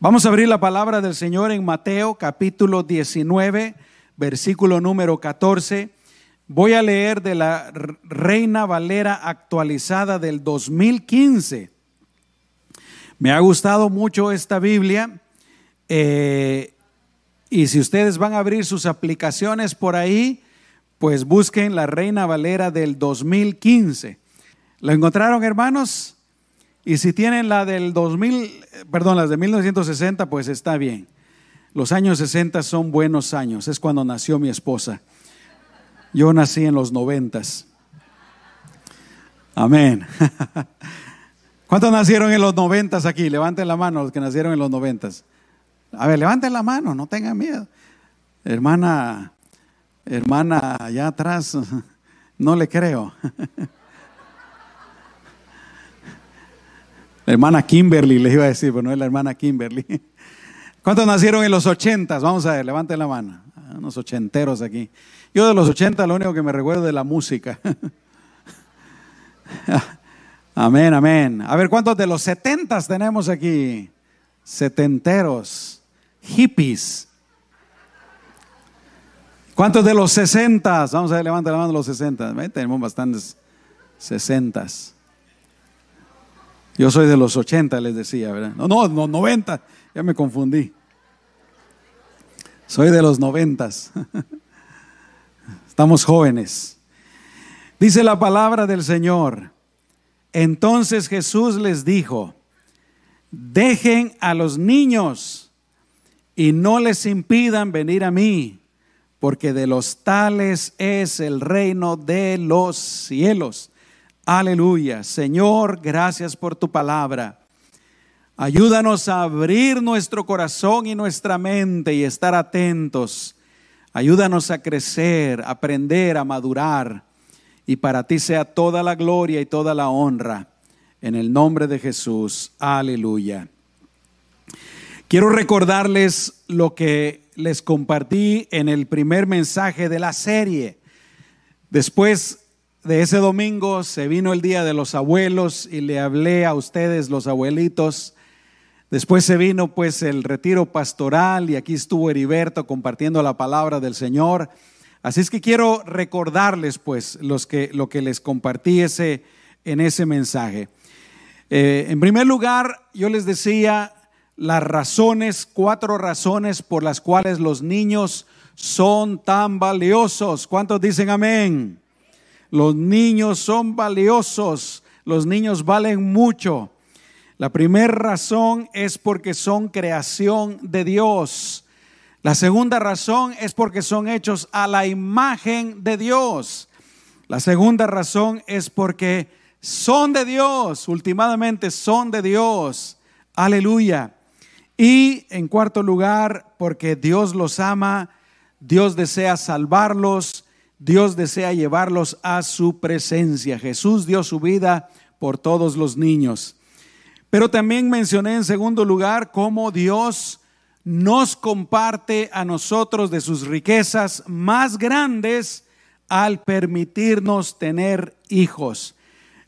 Vamos a abrir la palabra del Señor en Mateo capítulo 19, versículo número 14. Voy a leer de la Reina Valera actualizada del 2015. Me ha gustado mucho esta Biblia. Eh, y si ustedes van a abrir sus aplicaciones por ahí, pues busquen la Reina Valera del 2015. ¿Lo encontraron, hermanos? Y si tienen la del 2000, perdón, las de 1960, pues está bien. Los años 60 son buenos años, es cuando nació mi esposa. Yo nací en los noventas. Amén. ¿Cuántos nacieron en los noventas aquí? Levanten la mano los que nacieron en los noventas. A ver, levanten la mano, no tengan miedo. Hermana, hermana allá atrás, no le creo. Hermana Kimberly, les iba a decir, pero no es la hermana Kimberly. ¿Cuántos nacieron en los ochentas? Vamos a ver, levanten la mano. Ah, unos ochenteros aquí. Yo de los ochentas lo único que me recuerdo es la música. amén, amén. A ver, ¿cuántos de los setentas tenemos aquí? Setenteros, hippies. ¿Cuántos de los sesentas? Vamos a ver, levanten la mano los sesentas. Tenemos bastantes sesentas. Yo soy de los 80, les decía, ¿verdad? No, no, no 90, ya me confundí. Soy de los 90. Estamos jóvenes. Dice la palabra del Señor. Entonces Jesús les dijo, dejen a los niños y no les impidan venir a mí, porque de los tales es el reino de los cielos. Aleluya. Señor, gracias por tu palabra. Ayúdanos a abrir nuestro corazón y nuestra mente y estar atentos. Ayúdanos a crecer, aprender, a madurar. Y para ti sea toda la gloria y toda la honra. En el nombre de Jesús. Aleluya. Quiero recordarles lo que les compartí en el primer mensaje de la serie. Después de ese domingo se vino el día de los abuelos y le hablé a ustedes, los abuelitos. Después se vino pues el retiro pastoral y aquí estuvo Heriberto compartiendo la palabra del Señor. Así es que quiero recordarles pues los que, lo que les compartí ese, en ese mensaje. Eh, en primer lugar, yo les decía las razones, cuatro razones por las cuales los niños son tan valiosos. ¿Cuántos dicen amén? Los niños son valiosos, los niños valen mucho. La primera razón es porque son creación de Dios. La segunda razón es porque son hechos a la imagen de Dios. La segunda razón es porque son de Dios, últimamente son de Dios. Aleluya. Y en cuarto lugar, porque Dios los ama, Dios desea salvarlos Dios desea llevarlos a su presencia. Jesús dio su vida por todos los niños. Pero también mencioné en segundo lugar cómo Dios nos comparte a nosotros de sus riquezas más grandes al permitirnos tener hijos.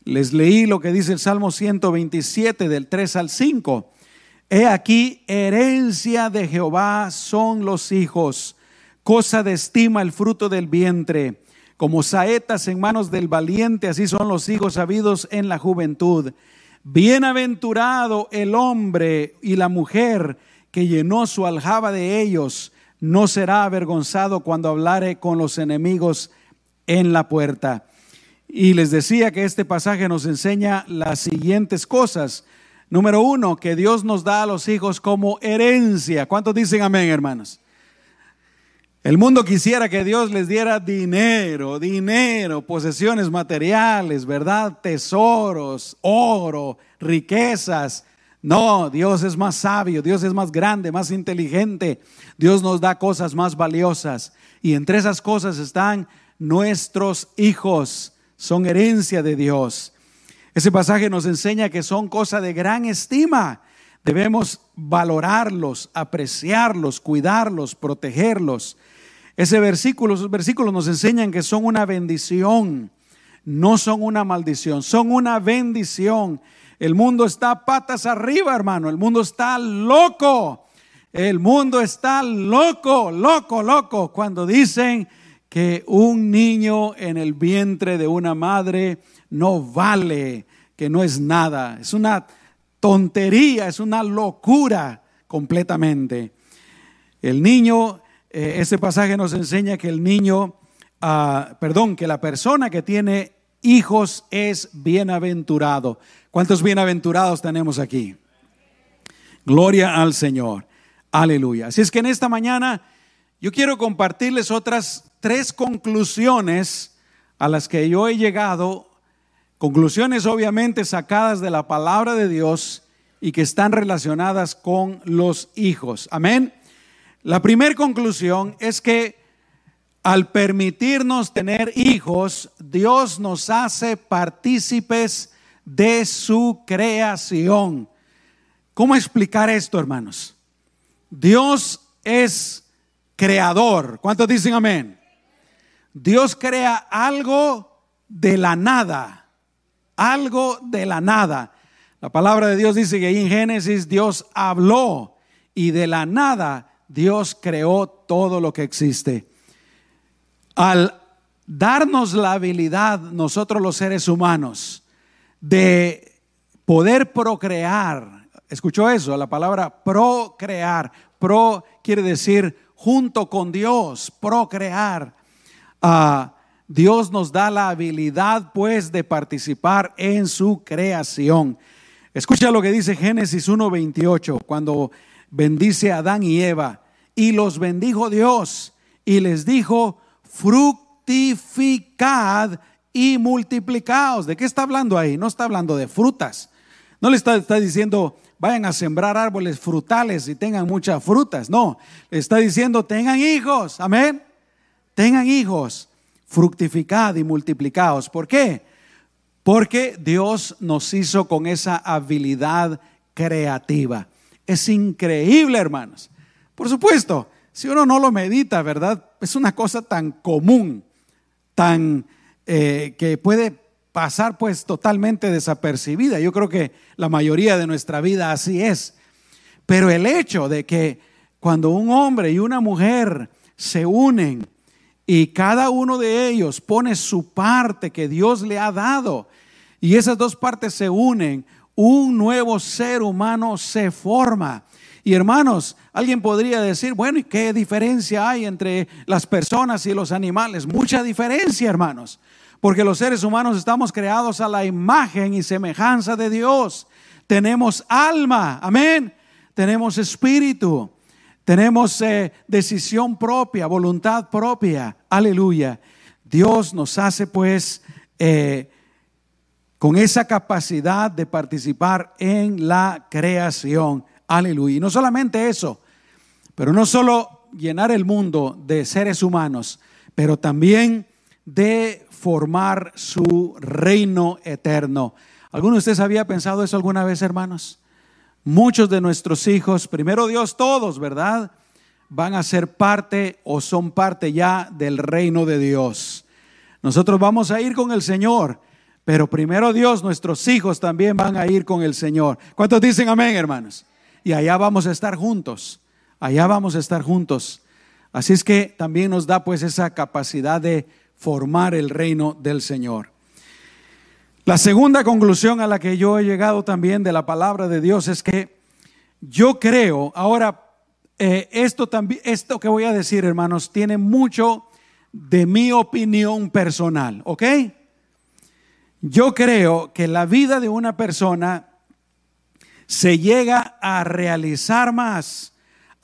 Les leí lo que dice el Salmo 127 del 3 al 5. He aquí, herencia de Jehová son los hijos cosa de estima el fruto del vientre. Como saetas en manos del valiente, así son los hijos sabidos en la juventud. Bienaventurado el hombre y la mujer que llenó su aljaba de ellos, no será avergonzado cuando hablare con los enemigos en la puerta. Y les decía que este pasaje nos enseña las siguientes cosas. Número uno, que Dios nos da a los hijos como herencia. ¿Cuántos dicen amén, hermanos? El mundo quisiera que Dios les diera dinero, dinero, posesiones materiales, ¿verdad? Tesoros, oro, riquezas. No, Dios es más sabio, Dios es más grande, más inteligente. Dios nos da cosas más valiosas. Y entre esas cosas están nuestros hijos, son herencia de Dios. Ese pasaje nos enseña que son cosa de gran estima. Debemos valorarlos, apreciarlos, cuidarlos, protegerlos. Ese versículo, esos versículos nos enseñan que son una bendición, no son una maldición, son una bendición. El mundo está patas arriba, hermano. El mundo está loco. El mundo está loco, loco, loco. Cuando dicen que un niño en el vientre de una madre no vale, que no es nada. Es una tontería, es una locura completamente. El niño, ese pasaje nos enseña que el niño, ah, perdón, que la persona que tiene hijos es bienaventurado. ¿Cuántos bienaventurados tenemos aquí? Gloria al Señor. Aleluya. Así es que en esta mañana yo quiero compartirles otras tres conclusiones a las que yo he llegado, conclusiones obviamente sacadas de la palabra de Dios y que están relacionadas con los hijos. Amén. La primera conclusión es que al permitirnos tener hijos, Dios nos hace partícipes de su creación. ¿Cómo explicar esto, hermanos? Dios es creador. ¿Cuántos dicen amén? Dios crea algo de la nada. Algo de la nada. La palabra de Dios dice que en Génesis Dios habló y de la nada Dios creó todo lo que existe. Al darnos la habilidad nosotros los seres humanos de poder procrear, ¿Escuchó eso? La palabra procrear. Pro quiere decir junto con Dios, procrear. Ah, Dios nos da la habilidad pues de participar en su creación. Escucha lo que dice Génesis 1.28 cuando bendice a Adán y Eva. Y los bendijo Dios y les dijo, fructificad y multiplicaos. ¿De qué está hablando ahí? No está hablando de frutas. No le está, está diciendo, vayan a sembrar árboles frutales y tengan muchas frutas. No, está diciendo, tengan hijos, amén. Tengan hijos, fructificad y multiplicaos. ¿Por qué? Porque Dios nos hizo con esa habilidad creativa. Es increíble, hermanos. Por supuesto, si uno no lo medita, ¿verdad? Es una cosa tan común, tan eh, que puede pasar pues totalmente desapercibida. Yo creo que la mayoría de nuestra vida así es. Pero el hecho de que cuando un hombre y una mujer se unen y cada uno de ellos pone su parte que Dios le ha dado y esas dos partes se unen, un nuevo ser humano se forma. Y hermanos, alguien podría decir, bueno, ¿y qué diferencia hay entre las personas y los animales? Mucha diferencia, hermanos. Porque los seres humanos estamos creados a la imagen y semejanza de Dios. Tenemos alma, amén. Tenemos espíritu. Tenemos eh, decisión propia, voluntad propia. Aleluya. Dios nos hace pues eh, con esa capacidad de participar en la creación. Aleluya. Y no solamente eso, pero no solo llenar el mundo de seres humanos, pero también de formar su reino eterno. ¿Alguno de ustedes había pensado eso alguna vez, hermanos? Muchos de nuestros hijos, primero Dios, todos, ¿verdad? Van a ser parte o son parte ya del reino de Dios. Nosotros vamos a ir con el Señor, pero primero Dios, nuestros hijos también van a ir con el Señor. ¿Cuántos dicen amén, hermanos? Y allá vamos a estar juntos, allá vamos a estar juntos. Así es que también nos da pues esa capacidad de formar el reino del Señor. La segunda conclusión a la que yo he llegado también de la palabra de Dios es que yo creo, ahora, eh, esto, también, esto que voy a decir, hermanos, tiene mucho de mi opinión personal, ¿ok? Yo creo que la vida de una persona se llega a realizar más,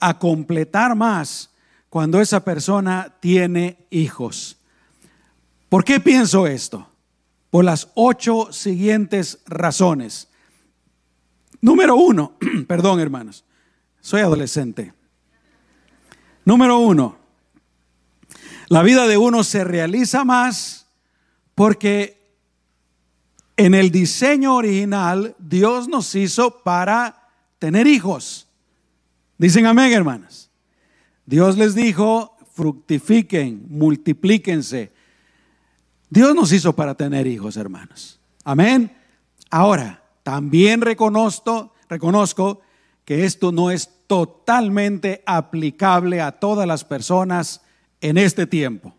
a completar más, cuando esa persona tiene hijos. ¿Por qué pienso esto? Por las ocho siguientes razones. Número uno, perdón hermanos, soy adolescente. Número uno, la vida de uno se realiza más porque en el diseño original Dios nos hizo para tener hijos. Dicen amén, hermanas. Dios les dijo, fructifiquen, multiplíquense, Dios nos hizo para tener hijos, hermanos. Amén. Ahora, también reconozco, reconozco que esto no es totalmente aplicable a todas las personas en este tiempo.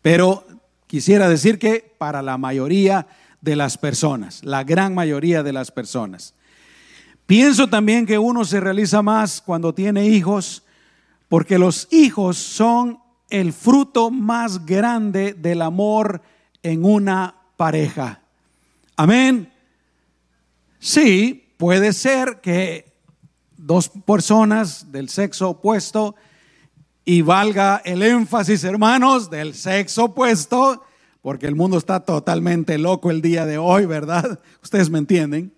Pero quisiera decir que para la mayoría de las personas, la gran mayoría de las personas. Pienso también que uno se realiza más cuando tiene hijos, porque los hijos son el fruto más grande del amor en una pareja. Amén. Sí, puede ser que dos personas del sexo opuesto, y valga el énfasis, hermanos, del sexo opuesto, porque el mundo está totalmente loco el día de hoy, ¿verdad? Ustedes me entienden.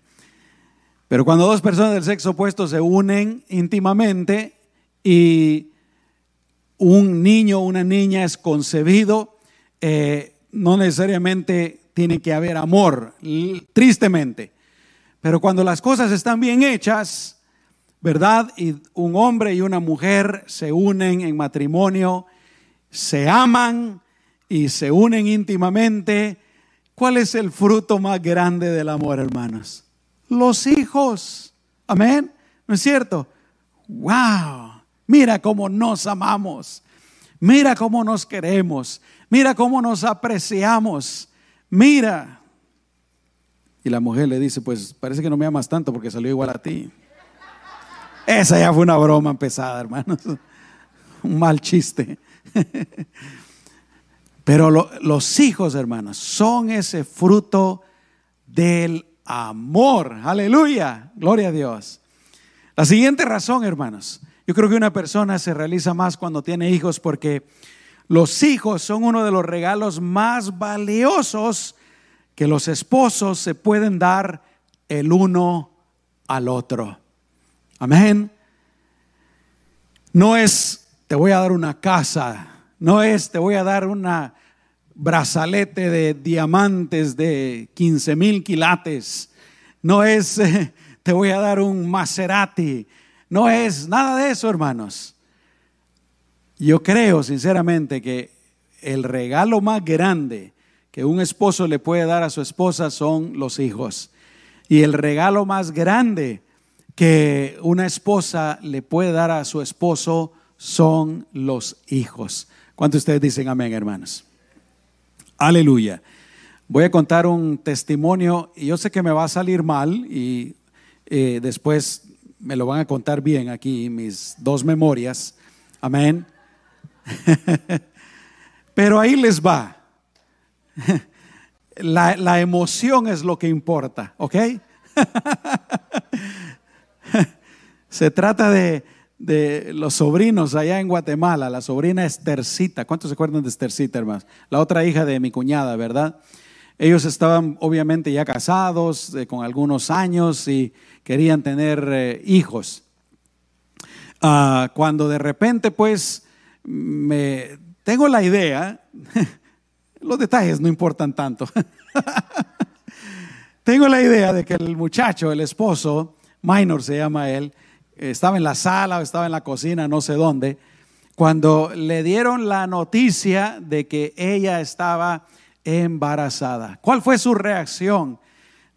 Pero cuando dos personas del sexo opuesto se unen íntimamente y un niño o una niña es concebido, eh, no necesariamente tiene que haber amor, tristemente. Pero cuando las cosas están bien hechas, ¿verdad? Y un hombre y una mujer se unen en matrimonio, se aman y se unen íntimamente. ¿Cuál es el fruto más grande del amor, hermanos? Los hijos. Amén. ¿No es cierto? ¡Wow! Mira cómo nos amamos. Mira cómo nos queremos. Mira cómo nos apreciamos. Mira. Y la mujer le dice, pues parece que no me amas tanto porque salió igual a ti. Esa ya fue una broma empezada, hermanos. Un mal chiste. Pero los hijos, hermanos, son ese fruto del amor. Aleluya. Gloria a Dios. La siguiente razón, hermanos. Yo creo que una persona se realiza más cuando tiene hijos porque los hijos son uno de los regalos más valiosos que los esposos se pueden dar el uno al otro. Amén. No es, te voy a dar una casa, no es, te voy a dar una brazalete de diamantes de 15 mil quilates, no es, te voy a dar un Maserati, no es nada de eso, hermanos. Yo creo sinceramente que el regalo más grande que un esposo le puede dar a su esposa son los hijos. Y el regalo más grande que una esposa le puede dar a su esposo son los hijos. ¿Cuántos de ustedes dicen amén, hermanos? Aleluya. Voy a contar un testimonio y yo sé que me va a salir mal y eh, después me lo van a contar bien aquí, mis dos memorias. Amén. Pero ahí les va. La, la emoción es lo que importa, ¿ok? Se trata de, los sobrinos allá en Guatemala, la sobrina Estercita. ¿Cuántos se acuerdan de Estercita, hermanos? La otra hija de mi cuñada, ¿verdad? Ellos estaban obviamente ya casados eh, con algunos años y querían tener eh, hijos. Ah, cuando de repente pues me tengo la idea, los detalles no importan tanto, tengo la idea de que el muchacho, el esposo, Minor se llama él, estaba en la sala o estaba en la cocina, no sé dónde, cuando le dieron la noticia de que ella estaba embarazada. ¿Cuál fue su reacción?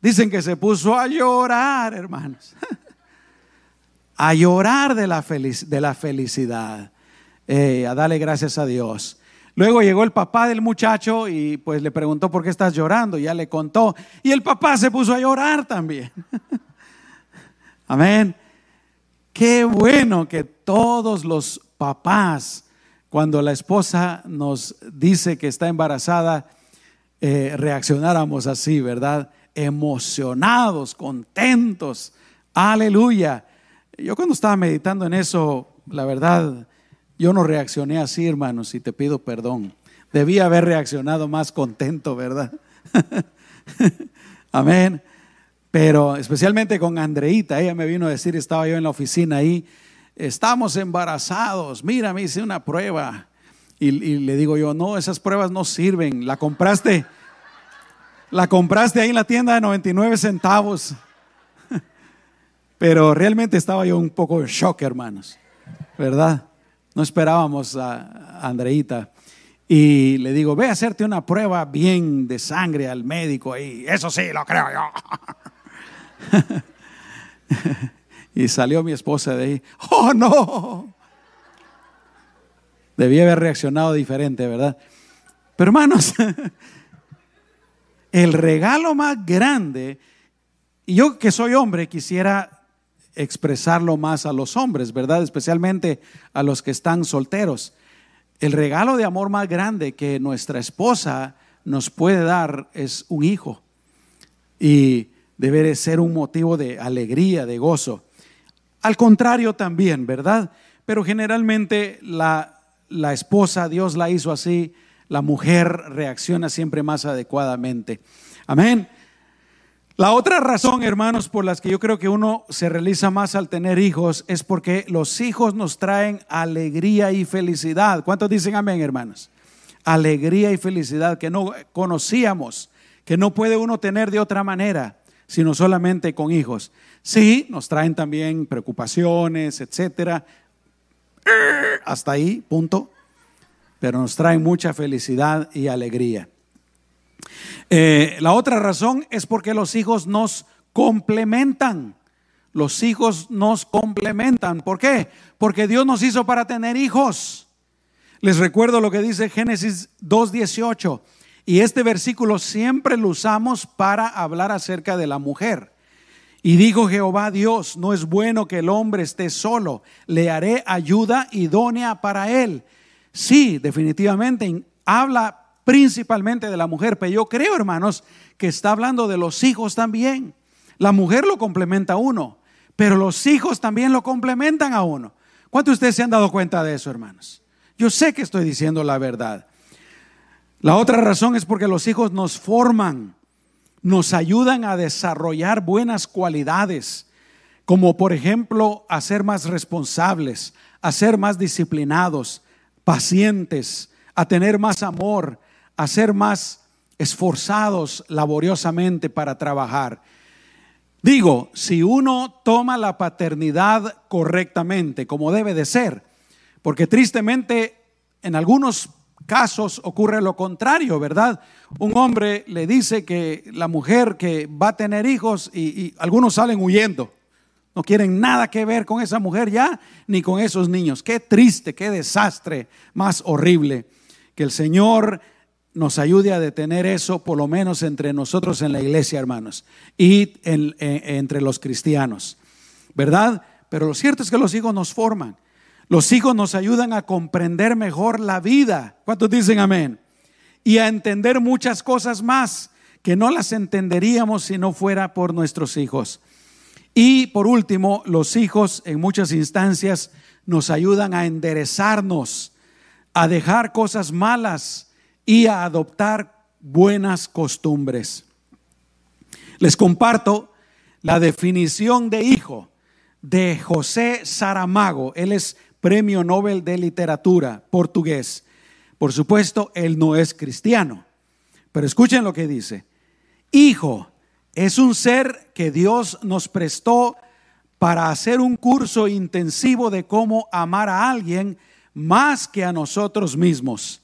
Dicen que se puso a llorar, hermanos. a llorar de la, de la felicidad, eh, a darle gracias a Dios. Luego llegó el papá del muchacho y pues le preguntó por qué estás llorando, ya le contó. Y el papá se puso a llorar también. Amén. Qué bueno que todos los papás, cuando la esposa nos dice que está embarazada, eh, reaccionáramos así, ¿verdad? Emocionados, contentos. Aleluya. Yo cuando estaba meditando en eso, la verdad, yo no reaccioné así, hermanos, y te pido perdón. Debía haber reaccionado más contento, ¿verdad? Amén. Pero especialmente con Andreita, ella me vino a decir, estaba yo en la oficina ahí, estamos embarazados, mira, me hice una prueba. Y, le digo yo, no, esas pruebas no sirven, la compraste, la compraste ahí en la tienda de 99 centavos. Pero realmente estaba yo un poco en shock, hermanos, ¿verdad? No esperábamos a Andreita. Y le digo, ve a hacerte una prueba bien de sangre al médico ahí. Eso sí, lo creo yo. y salió mi esposa de ahí. ¡Oh, no! Debía haber reaccionado diferente, ¿verdad? Pero hermanos, el regalo más grande, y yo que soy hombre quisiera expresarlo más a los hombres, ¿verdad? Especialmente a los que están solteros. El regalo de amor más grande que nuestra esposa nos puede dar es un hijo. Y debe ser un motivo de alegría, de gozo. Al contrario también, ¿verdad? Pero generalmente la, la esposa, Dios la hizo así, la mujer reacciona siempre más adecuadamente. Amén. La otra razón, hermanos, por las que yo creo que uno se realiza más al tener hijos es porque los hijos nos traen alegría y felicidad. ¿Cuántos dicen amén, hermanos? Alegría y felicidad que no conocíamos, que no puede uno tener de otra manera, sino solamente con hijos. Sí, nos traen también preocupaciones, etcétera. Hasta ahí, punto. Pero nos traen mucha felicidad y alegría. Eh, la otra razón es porque los hijos nos complementan. Los hijos nos complementan. ¿Por qué? Porque Dios nos hizo para tener hijos. Les recuerdo lo que dice Génesis 2.18. Y este versículo siempre lo usamos para hablar acerca de la mujer. Y dijo Jehová Dios, no es bueno que el hombre esté solo, le haré ayuda idónea para él. Sí, definitivamente habla principalmente de la mujer, pero yo creo, hermanos, que está hablando de los hijos también. La mujer lo complementa a uno, pero los hijos también lo complementan a uno. ¿Cuántos de ustedes se han dado cuenta de eso, hermanos? Yo sé que estoy diciendo la verdad. La otra razón es porque los hijos nos forman, nos ayudan a desarrollar buenas cualidades, como por ejemplo a ser más responsables, a ser más disciplinados, pacientes, a tener más amor, a ser más esforzados laboriosamente para trabajar. Digo, si uno toma la paternidad correctamente, como debe de ser, porque tristemente en algunos casos ocurre lo contrario, ¿verdad? Un hombre le dice que la mujer que va a tener hijos y, algunos salen huyendo, no quieren nada que ver con esa mujer ya, ni con esos niños. Qué triste, qué desastre más horrible. Que el Señor nos ayude a detener eso, por lo menos entre nosotros en la iglesia, hermanos, y entre los cristianos, ¿verdad? Pero lo cierto es que los hijos nos forman. Los hijos nos ayudan a comprender mejor la vida. ¿Cuántos dicen amén? Y a entender muchas cosas más que no las entenderíamos si no fuera por nuestros hijos. Y por último, los hijos en muchas instancias nos ayudan a enderezarnos, a dejar cosas malas y a adoptar buenas costumbres. Les comparto la definición de hijo de José Saramago. Él es premio Nobel de Literatura portugués. Por supuesto, él no es cristiano. Pero escuchen lo que dice. Hijo es un ser que Dios nos prestó para hacer un curso intensivo de cómo amar a alguien más que a nosotros mismos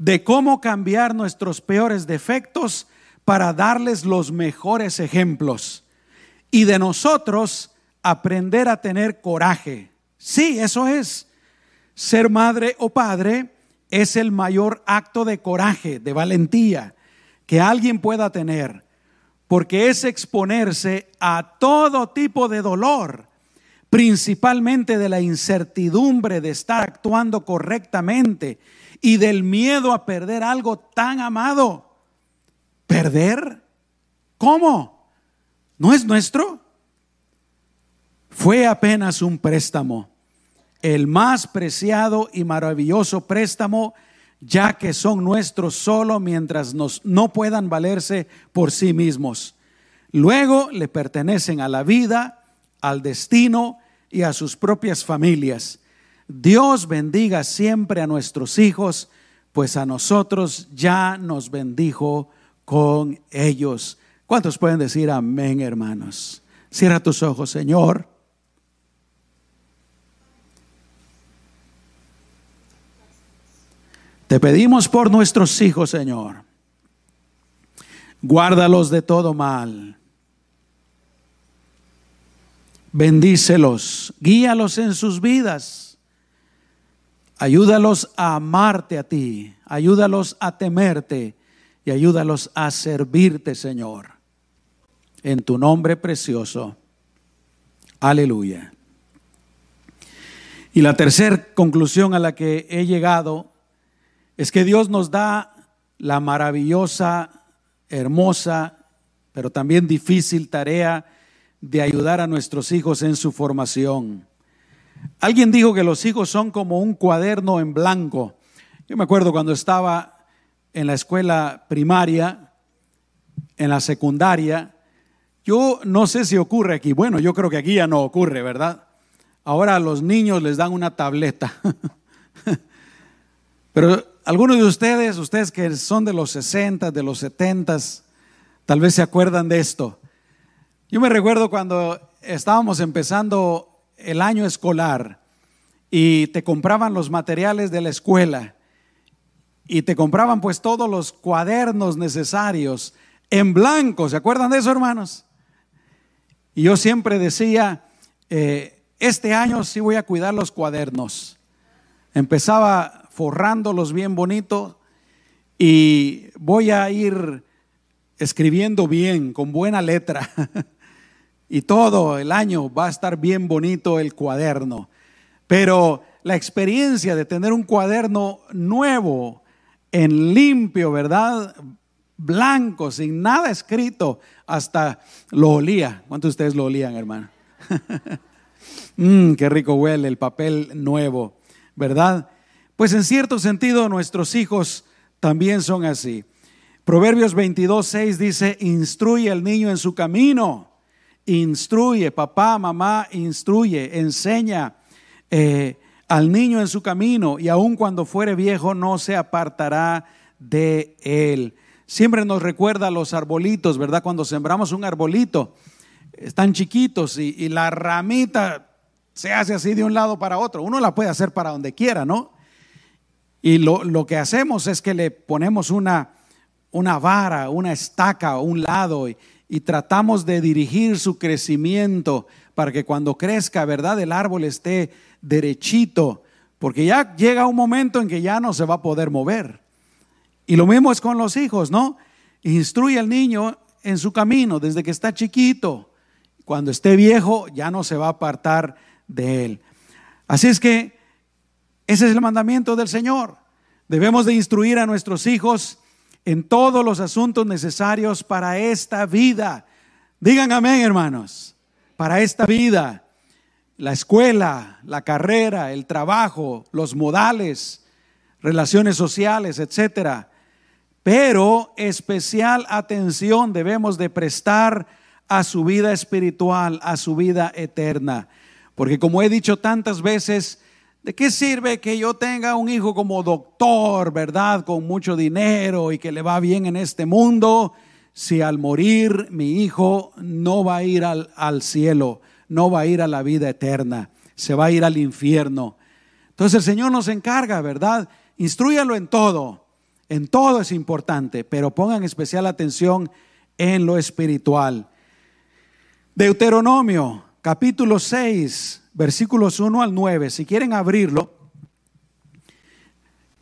de cómo cambiar nuestros peores defectos para darles los mejores ejemplos y de nosotros aprender a tener coraje. Sí, eso es. Ser madre o padre es el mayor acto de coraje, de valentía que alguien pueda tener, porque es exponerse a todo tipo de dolor, principalmente de la incertidumbre de estar actuando correctamente y del miedo a perder algo tan amado. ¿Perder? ¿Cómo? ¿No es nuestro? Fue apenas un préstamo, el más preciado y maravilloso préstamo, ya que son nuestros solo mientras nos, no puedan valerse por sí mismos. Luego le pertenecen a la vida, al destino y a sus propias familias. Dios bendiga siempre a nuestros hijos, pues a nosotros ya nos bendijo con ellos. ¿Cuántos pueden decir amén, hermanos? Cierra tus ojos, Señor. Te pedimos por nuestros hijos, Señor. Guárdalos de todo mal. Bendícelos, guíalos en sus vidas. Ayúdalos a amarte a ti, ayúdalos a temerte y ayúdalos a servirte, Señor. En tu nombre precioso. Aleluya. Y la tercera conclusión a la que he llegado es que Dios nos da la maravillosa, hermosa, pero también difícil tarea de ayudar a nuestros hijos en su formación. Alguien dijo que los hijos son como un cuaderno en blanco. Yo me acuerdo cuando estaba en la escuela primaria, en la secundaria, yo no sé si ocurre aquí, bueno, yo creo que aquí ya no ocurre, ¿verdad? Ahora a los niños les dan una tableta. Pero algunos de ustedes, ustedes que son de los 60, de los 70, tal vez se acuerdan de esto. Yo me recuerdo cuando estábamos empezando el año escolar y te compraban los materiales de la escuela y te compraban pues todos los cuadernos necesarios en blanco. ¿Se acuerdan de eso, hermanos? Y yo siempre decía, eh, este año sí voy a cuidar los cuadernos. Empezaba forrándolos bien bonitos y voy a ir escribiendo bien, con buena letra. y todo el año va a estar bien bonito el cuaderno. Pero la experiencia de tener un cuaderno nuevo, en limpio, ¿verdad? Blanco, sin nada escrito, hasta lo olía. ¿Cuántos de ustedes lo olían, hermano? Mmm, qué rico huele el papel nuevo, ¿verdad? Pues en cierto sentido nuestros hijos también son así. Proverbios 22, 6 dice, instruye al niño en su camino instruye, papá, mamá, instruye, enseña eh, al niño en su camino y aun cuando fuere viejo no se apartará de él. Siempre nos recuerda los arbolitos, ¿verdad? Cuando sembramos un arbolito, están chiquitos y, la ramita se hace así de un lado para otro. Uno la puede hacer para donde quiera, ¿no? Y lo, lo que hacemos es que le ponemos una, una vara, una estaca a un lado y, y tratamos de dirigir su crecimiento para que cuando crezca, ¿verdad? El árbol esté derechito, porque ya llega un momento en que ya no se va a poder mover. Y lo mismo es con los hijos, ¿no? Instruye al niño en su camino desde que está chiquito. Cuando esté viejo ya no se va a apartar de él. Así es que ese es el mandamiento del Señor. Debemos de instruir a nuestros hijos en todos los asuntos necesarios para esta vida. Digan amén, hermanos. Para esta vida, la escuela, la carrera, el trabajo, los modales, relaciones sociales, etcétera. Pero especial atención debemos de prestar a su vida espiritual, a su vida eterna. Porque como he dicho tantas veces, ¿De qué sirve que yo tenga un hijo como doctor, verdad, con mucho dinero y que le va bien en este mundo, si al morir mi hijo no va a ir al, al cielo, no va a ir a la vida eterna, se va a ir al infierno? Entonces el Señor nos encarga, ¿verdad? Instruyalo en todo, en todo es importante, pero pongan especial atención en lo espiritual. Deuteronomio, capítulo 6, versículos 1 al 9, si quieren abrirlo,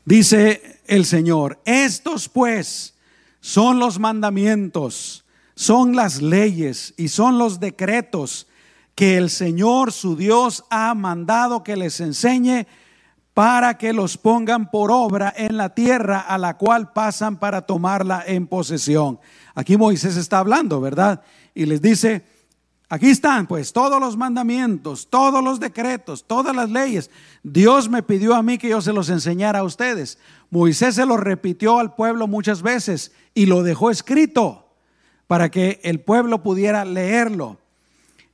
dice el Señor, estos pues son los mandamientos, son las leyes y son los decretos que el Señor su Dios ha mandado que les enseñe para que los pongan por obra en la tierra a la cual pasan para tomarla en posesión. Aquí Moisés está hablando, ¿verdad? Y les dice, Aquí están pues todos los mandamientos, todos los decretos, todas las leyes. Dios me pidió a mí que yo se los enseñara a ustedes. Moisés se los repitió al pueblo muchas veces y lo dejó escrito para que el pueblo pudiera leerlo.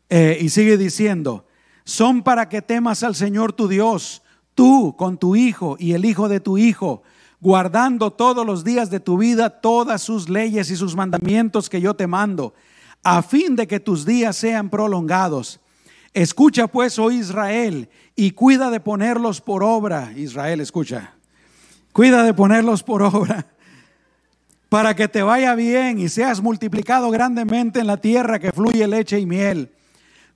Eh, y sigue diciendo, son para que temas al Señor tu Dios, tú con tu hijo y el hijo de tu hijo, guardando todos los días de tu vida todas sus leyes y sus mandamientos que yo te mando a fin de que tus días sean prolongados. Escucha pues, oh Israel, y cuida de ponerlos por obra. Israel, escucha. Cuida de ponerlos por obra para que te vaya bien y seas multiplicado grandemente en la tierra que fluye leche y miel.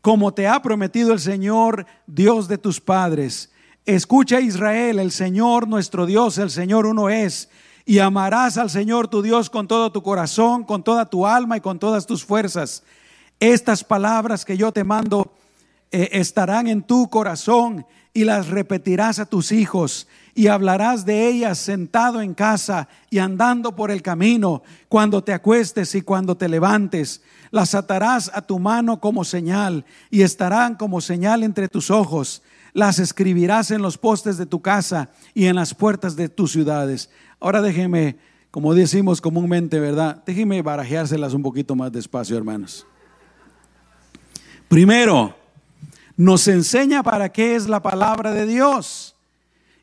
como te ha prometido el Señor, Dios de tus padres. Escucha Israel, el Señor nuestro Dios, el Señor uno es, y amarás al Señor tu Dios con todo tu corazón, con toda tu alma y con todas tus fuerzas. Estas palabras que yo te mando eh, estarán en tu corazón y las repetirás a tus hijos y hablarás de ellas sentado en casa y andando por el camino, cuando te acuestes y cuando te levantes. Las atarás a tu mano como señal y estarán como señal entre tus ojos. Las escribirás en los postes de tu casa y en las puertas de tus ciudades. Ahora déjenme, como decimos comúnmente, ¿verdad? Déjenme barajeárselas un poquito más despacio, hermanos. Primero, nos enseña para qué es la palabra de Dios.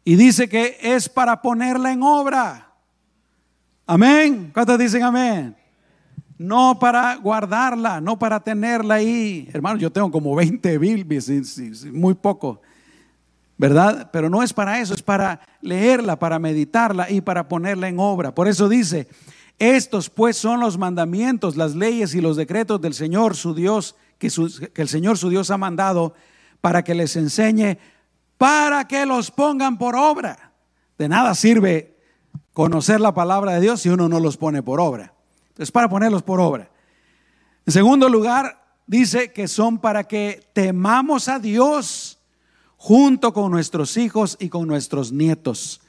Y dice que es para ponerla en obra. Amén. ¿Cuántos dicen amén? No para guardarla, no para tenerla ahí. Hermano, yo tengo como 20 Biblias, muy poco. ¿Verdad? Pero no es para eso, es para leerla, para meditarla y para ponerla en obra. Por eso dice, estos pues son los mandamientos, las leyes y los decretos del Señor su Dios que, el Señor su Dios ha mandado para que les enseñe, para que los pongan por obra. De nada sirve conocer la palabra de Dios si uno no los pone por obra. Es para ponerlos por obra. En segundo lugar, dice que son para que temamos a Dios junto con nuestros hijos y con nuestros nietos.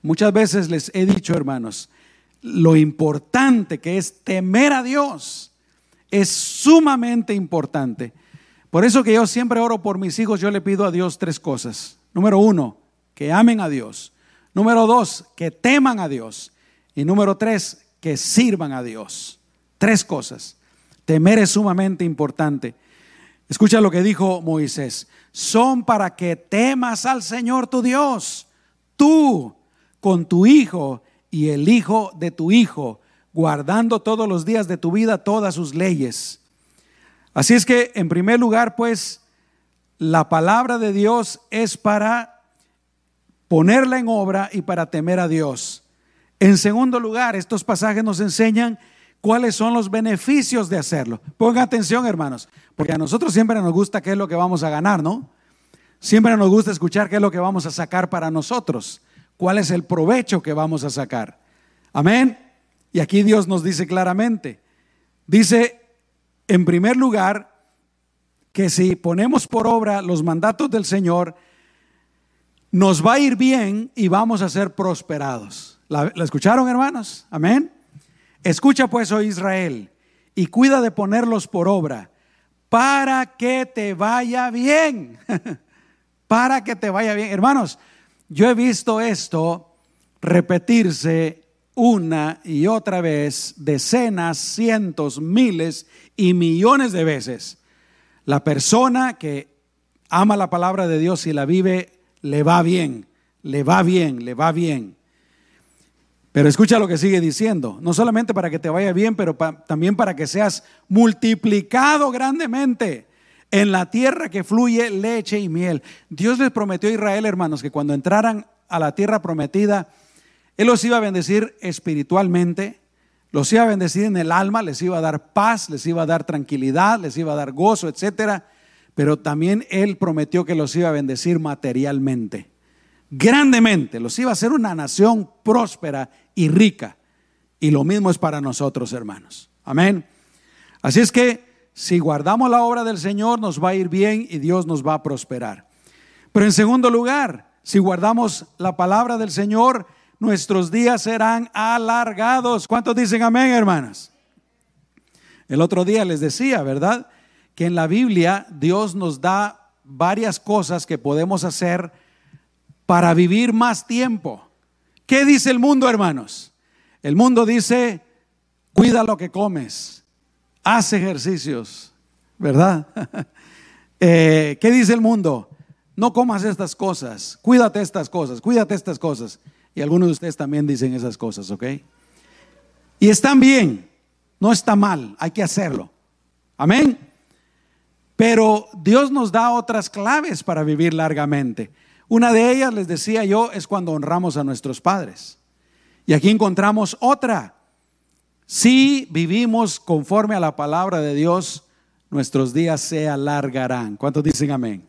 Muchas veces les he dicho, hermanos, lo importante que es temer a Dios es sumamente importante. Por eso que yo siempre oro por mis hijos, yo le pido a Dios tres cosas. Número uno, que amen a Dios. Número dos, que teman a Dios. Y número tres, que sirvan a Dios. Tres cosas. Temer es sumamente importante. Escucha lo que dijo Moisés. Son para que temas al Señor tu Dios, tú con tu hijo y el hijo de tu hijo, guardando todos los días de tu vida todas sus leyes. Así es que, en primer lugar, pues, la palabra de Dios es para ponerla en obra y para temer a Dios. En segundo lugar, estos pasajes nos enseñan cuáles son los beneficios de hacerlo. Pongan atención, hermanos, porque a nosotros siempre nos gusta qué es lo que vamos a ganar, ¿no? Siempre nos gusta escuchar qué es lo que vamos a sacar para nosotros, cuál es el provecho que vamos a sacar. Amén. Y aquí Dios nos dice claramente, dice en primer lugar que si ponemos por obra los mandatos del Señor, nos va a ir bien y vamos a ser prosperados. ¿La, escucharon, hermanos? Amén. Escucha pues, oh Israel, y cuida de ponerlos por obra, para que te vaya bien. para que te vaya bien. Hermanos, yo he visto esto repetirse una y otra vez, decenas, cientos, miles y millones de veces. La persona que ama la palabra de Dios y la vive, le va bien, le va bien, le va bien. Pero escucha lo que sigue diciendo, no solamente para que te vaya bien, pero también para que seas multiplicado grandemente en la tierra que fluye leche y miel. Dios les prometió a Israel, hermanos, que cuando entraran a la tierra prometida, Él los iba a bendecir espiritualmente, los iba a bendecir en el alma, les iba a dar paz, les iba a dar tranquilidad, les iba a dar gozo, etcétera. Pero también Él prometió que los iba a bendecir materialmente grandemente, los iba a hacer una nación próspera y rica. Y lo mismo es para nosotros, hermanos. Amén. Así es que si guardamos la obra del Señor, nos va a ir bien y Dios nos va a prosperar. Pero en segundo lugar, si guardamos la palabra del Señor, nuestros días serán alargados. ¿Cuántos dicen amén, hermanas? El otro día les decía, ¿verdad? Que en la Biblia Dios nos da varias cosas que podemos hacer para vivir más tiempo. ¿Qué dice el mundo, hermanos? El mundo dice, cuida lo que comes, haz ejercicios, ¿verdad? Eh, ¿Qué dice el mundo? No comas estas cosas, cuídate estas cosas, cuídate estas cosas. Y algunos de ustedes también dicen esas cosas, ¿ok? Y están bien, no está mal, hay que hacerlo. Amén. Pero Dios nos da otras claves para vivir largamente. Una de ellas, les decía yo, es cuando honramos a nuestros padres. Y aquí encontramos otra. Si vivimos conforme a la palabra de Dios, nuestros días se alargarán. ¿Cuántos dicen amén?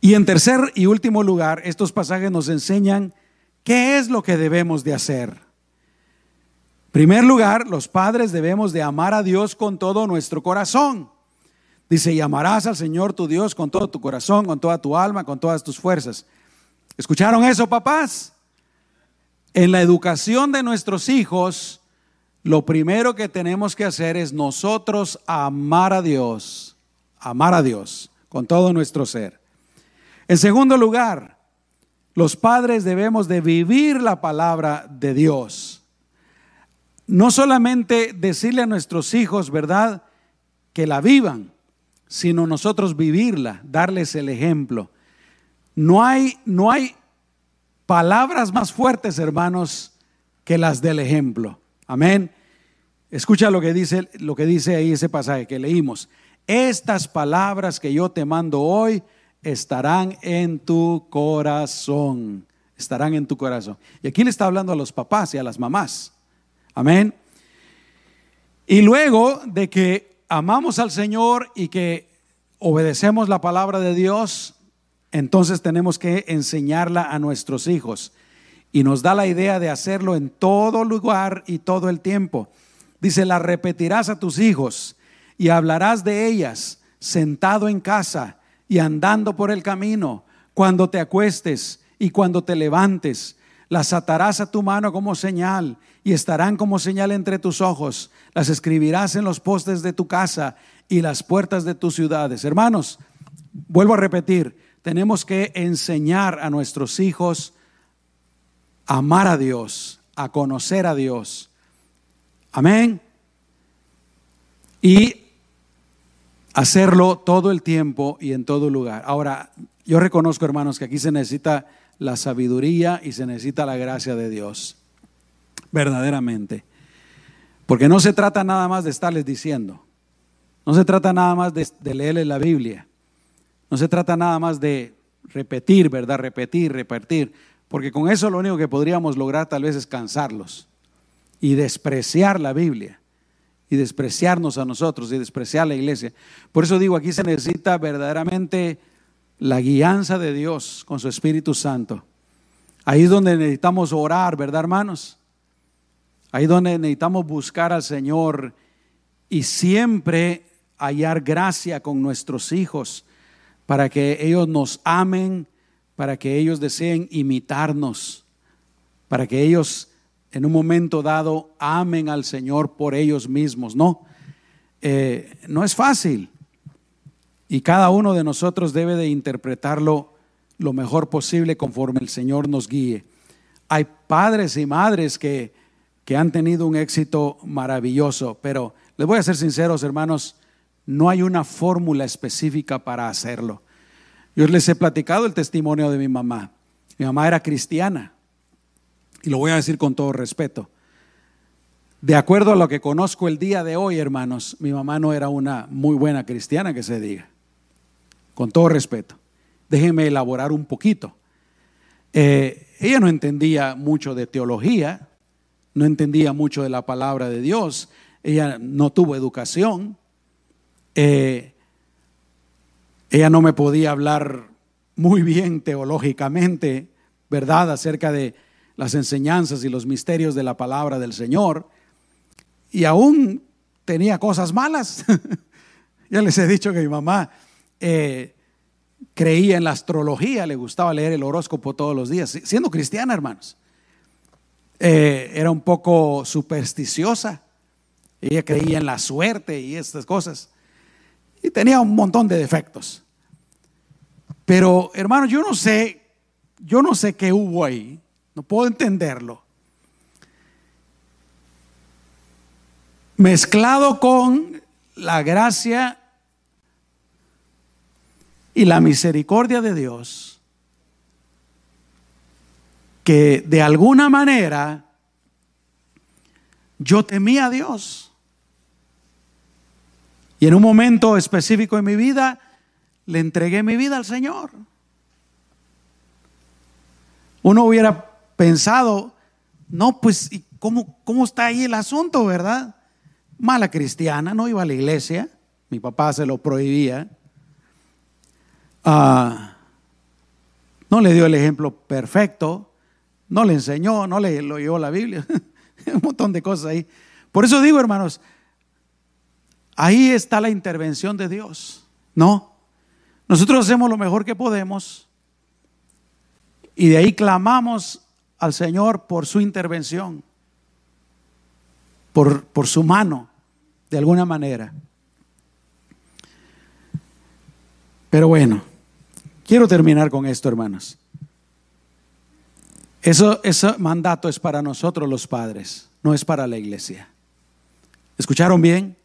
Y en tercer y último lugar, estos pasajes nos enseñan qué es lo que debemos de hacer. En primer lugar, los padres debemos de amar a Dios con todo nuestro corazón. Dice, y amarás al Señor tu Dios con todo tu corazón, con toda tu alma, con todas tus fuerzas. ¿Escucharon eso, papás? En la educación de nuestros hijos, lo primero que tenemos que hacer es nosotros amar a Dios, amar a Dios con todo nuestro ser. En segundo lugar, los padres debemos de vivir la palabra de Dios. No solamente decirle a nuestros hijos, ¿verdad? Que la vivan, sino nosotros vivirla, darles el ejemplo. No hay, no hay palabras más fuertes, hermanos, que las del ejemplo. Amén. Escucha lo que dice, lo que dice ahí ese pasaje que leímos. Estas palabras que yo te mando hoy estarán en tu corazón. Estarán en tu corazón. Y aquí le está hablando a los papás y a las mamás. Amén. Y luego de que amamos al Señor y que obedecemos la palabra de Dios, entonces tenemos que enseñarla a nuestros hijos. Y nos da la idea de hacerlo en todo lugar y todo el tiempo. Dice, la repetirás a tus hijos y hablarás de ellas sentado en casa y andando por el camino, cuando te acuestes y cuando te levantes. Las atarás a tu mano como señal y estarán como señal entre tus ojos. Las escribirás en los postes de tu casa y las puertas de tus ciudades. Hermanos, vuelvo a repetir, tenemos que enseñar a nuestros hijos a amar a Dios, a conocer a Dios. Amén. Y hacerlo todo el tiempo y en todo lugar. Ahora, yo reconozco, hermanos, que aquí se necesita la sabiduría y se necesita la gracia de Dios, verdaderamente. Porque no se trata nada más de estarles diciendo, no se trata nada más de, leerles la Biblia, no se trata nada más de repetir, ¿verdad? Repetir, repetir, porque con eso lo único que podríamos lograr tal vez es cansarlos y despreciar la Biblia y despreciarnos a nosotros y despreciar la iglesia. Por eso digo, aquí se necesita verdaderamente la guianza de Dios con su Espíritu Santo. Ahí es donde necesitamos orar, ¿verdad, hermanos? Ahí donde necesitamos buscar al Señor y siempre hallar gracia con nuestros hijos para que ellos nos amen, para que ellos deseen imitarnos, para que ellos en un momento dado amen al Señor por ellos mismos. No, eh, no es fácil. Y cada uno de nosotros debe de interpretarlo lo mejor posible conforme el Señor nos guíe. Hay padres y madres que, que han tenido un éxito maravilloso, pero les voy a ser sinceros, hermanos, no hay una fórmula específica para hacerlo. Yo les he platicado el testimonio de mi mamá. Mi mamá era cristiana y lo voy a decir con todo respeto. De acuerdo a lo que conozco el día de hoy, hermanos, mi mamá no era una muy buena cristiana que se diga. Con todo respeto. Déjenme elaborar un poquito. Eh, ella no entendía mucho de teología, no entendía mucho de la palabra de Dios, ella no tuvo educación, eh, ella no me podía hablar muy bien teológicamente, ¿verdad?, acerca de las enseñanzas y los misterios de la palabra del Señor. Y aún tenía cosas malas. ya les he dicho que mi mamá eh, creía en la astrología, le gustaba leer el horóscopo todos los días, siendo cristiana, hermanos. Eh, era un poco supersticiosa. Ella creía en la suerte y estas cosas. Y tenía un montón de defectos. Pero, hermanos, yo no sé, yo no sé qué hubo ahí. No puedo entenderlo. Mezclado con la gracia y la misericordia de Dios, que de alguna manera yo temía a Dios. Y en un momento específico en mi vida, le entregué mi vida al Señor. Uno hubiera pensado, no, pues, ¿cómo, ¿cómo está ahí el asunto, verdad? Mala cristiana, no iba a la iglesia, mi papá se lo prohibía. Ah, no le dio el ejemplo perfecto, no le enseñó, no le lo llevó la Biblia, un montón de cosas ahí. Por eso digo, hermanos, ahí está la intervención de Dios, ¿no? Nosotros hacemos lo mejor que podemos y de ahí clamamos al Señor por su intervención, por, por su mano, de alguna manera. Pero bueno, quiero terminar con esto, hermanos. Eso, ese mandato es para nosotros los padres, no es para la iglesia. ¿Escucharon bien?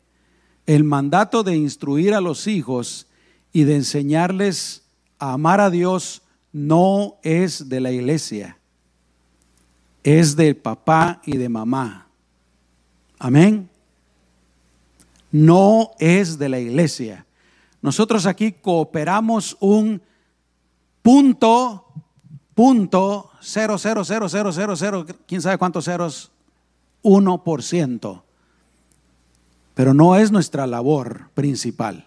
El mandato de instruir a los hijos y de enseñarles a amar a Dios no es de la iglesia, es de papá y de mamá. Amén. No es de la iglesia. Nosotros aquí cooperamos un punto, punto, cero, cero, cero, cero, cero, cero, quién sabe cuántos ceros, uno por ciento. Pero no es nuestra labor principal.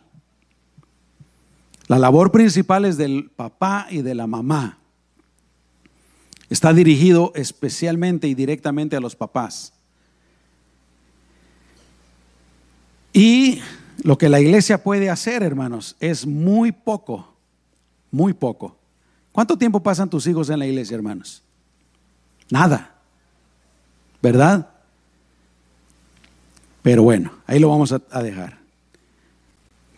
La labor principal es del papá y de la mamá. Está dirigido especialmente y directamente a los papás. Y lo que la iglesia puede hacer, hermanos, es muy poco, muy poco. ¿Cuánto tiempo pasan tus hijos en la iglesia, hermanos? Nada, ¿verdad? Pero bueno, ahí lo vamos a, dejar.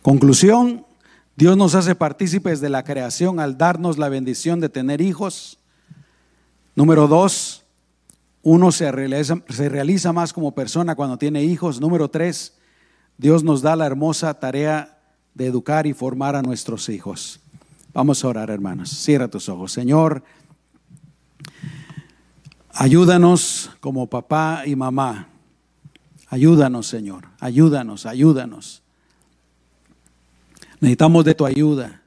Conclusión, Dios nos hace partícipes de la creación al darnos la bendición de tener hijos. Número dos, uno se realiza, más como persona cuando tiene hijos. Número tres, Dios nos da la hermosa tarea de educar y formar a nuestros hijos. Vamos a orar, hermanos. Cierra tus ojos. Señor, ayúdanos como papá y mamá. Ayúdanos, Señor. Ayúdanos, ayúdanos. Necesitamos de tu ayuda.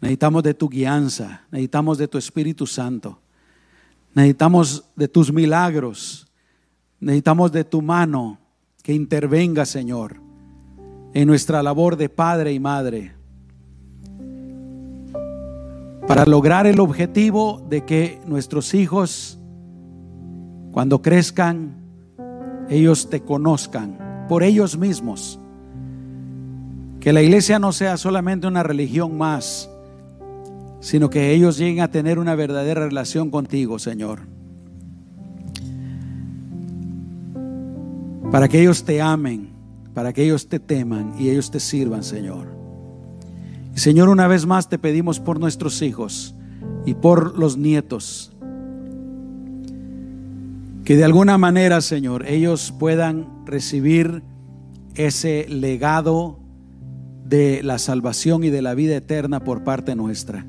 Necesitamos de tu guianza. Necesitamos de tu Espíritu Santo. Necesitamos de tus milagros. Necesitamos de tu mano que intervenga, Señor, en nuestra labor de padre y madre, para lograr el objetivo de que nuestros hijos, cuando crezcan, ellos te conozcan por ellos mismos. Que la iglesia no sea solamente una religión más, sino que ellos lleguen a tener una verdadera relación contigo, Señor. para que ellos te amen, para que ellos te teman y ellos te sirvan, Señor. Señor, una vez más te pedimos por nuestros hijos y por los nietos, que de alguna manera, Señor, ellos puedan recibir ese legado de la salvación y de la vida eterna por parte nuestra.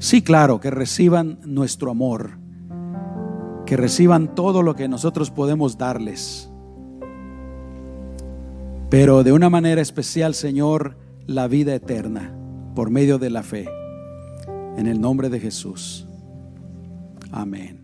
Sí, claro, que reciban nuestro amor que reciban todo lo que nosotros podemos darles. Pero de una manera especial, Señor, la vida eterna por medio de la fe. En el nombre de Jesús. Amén.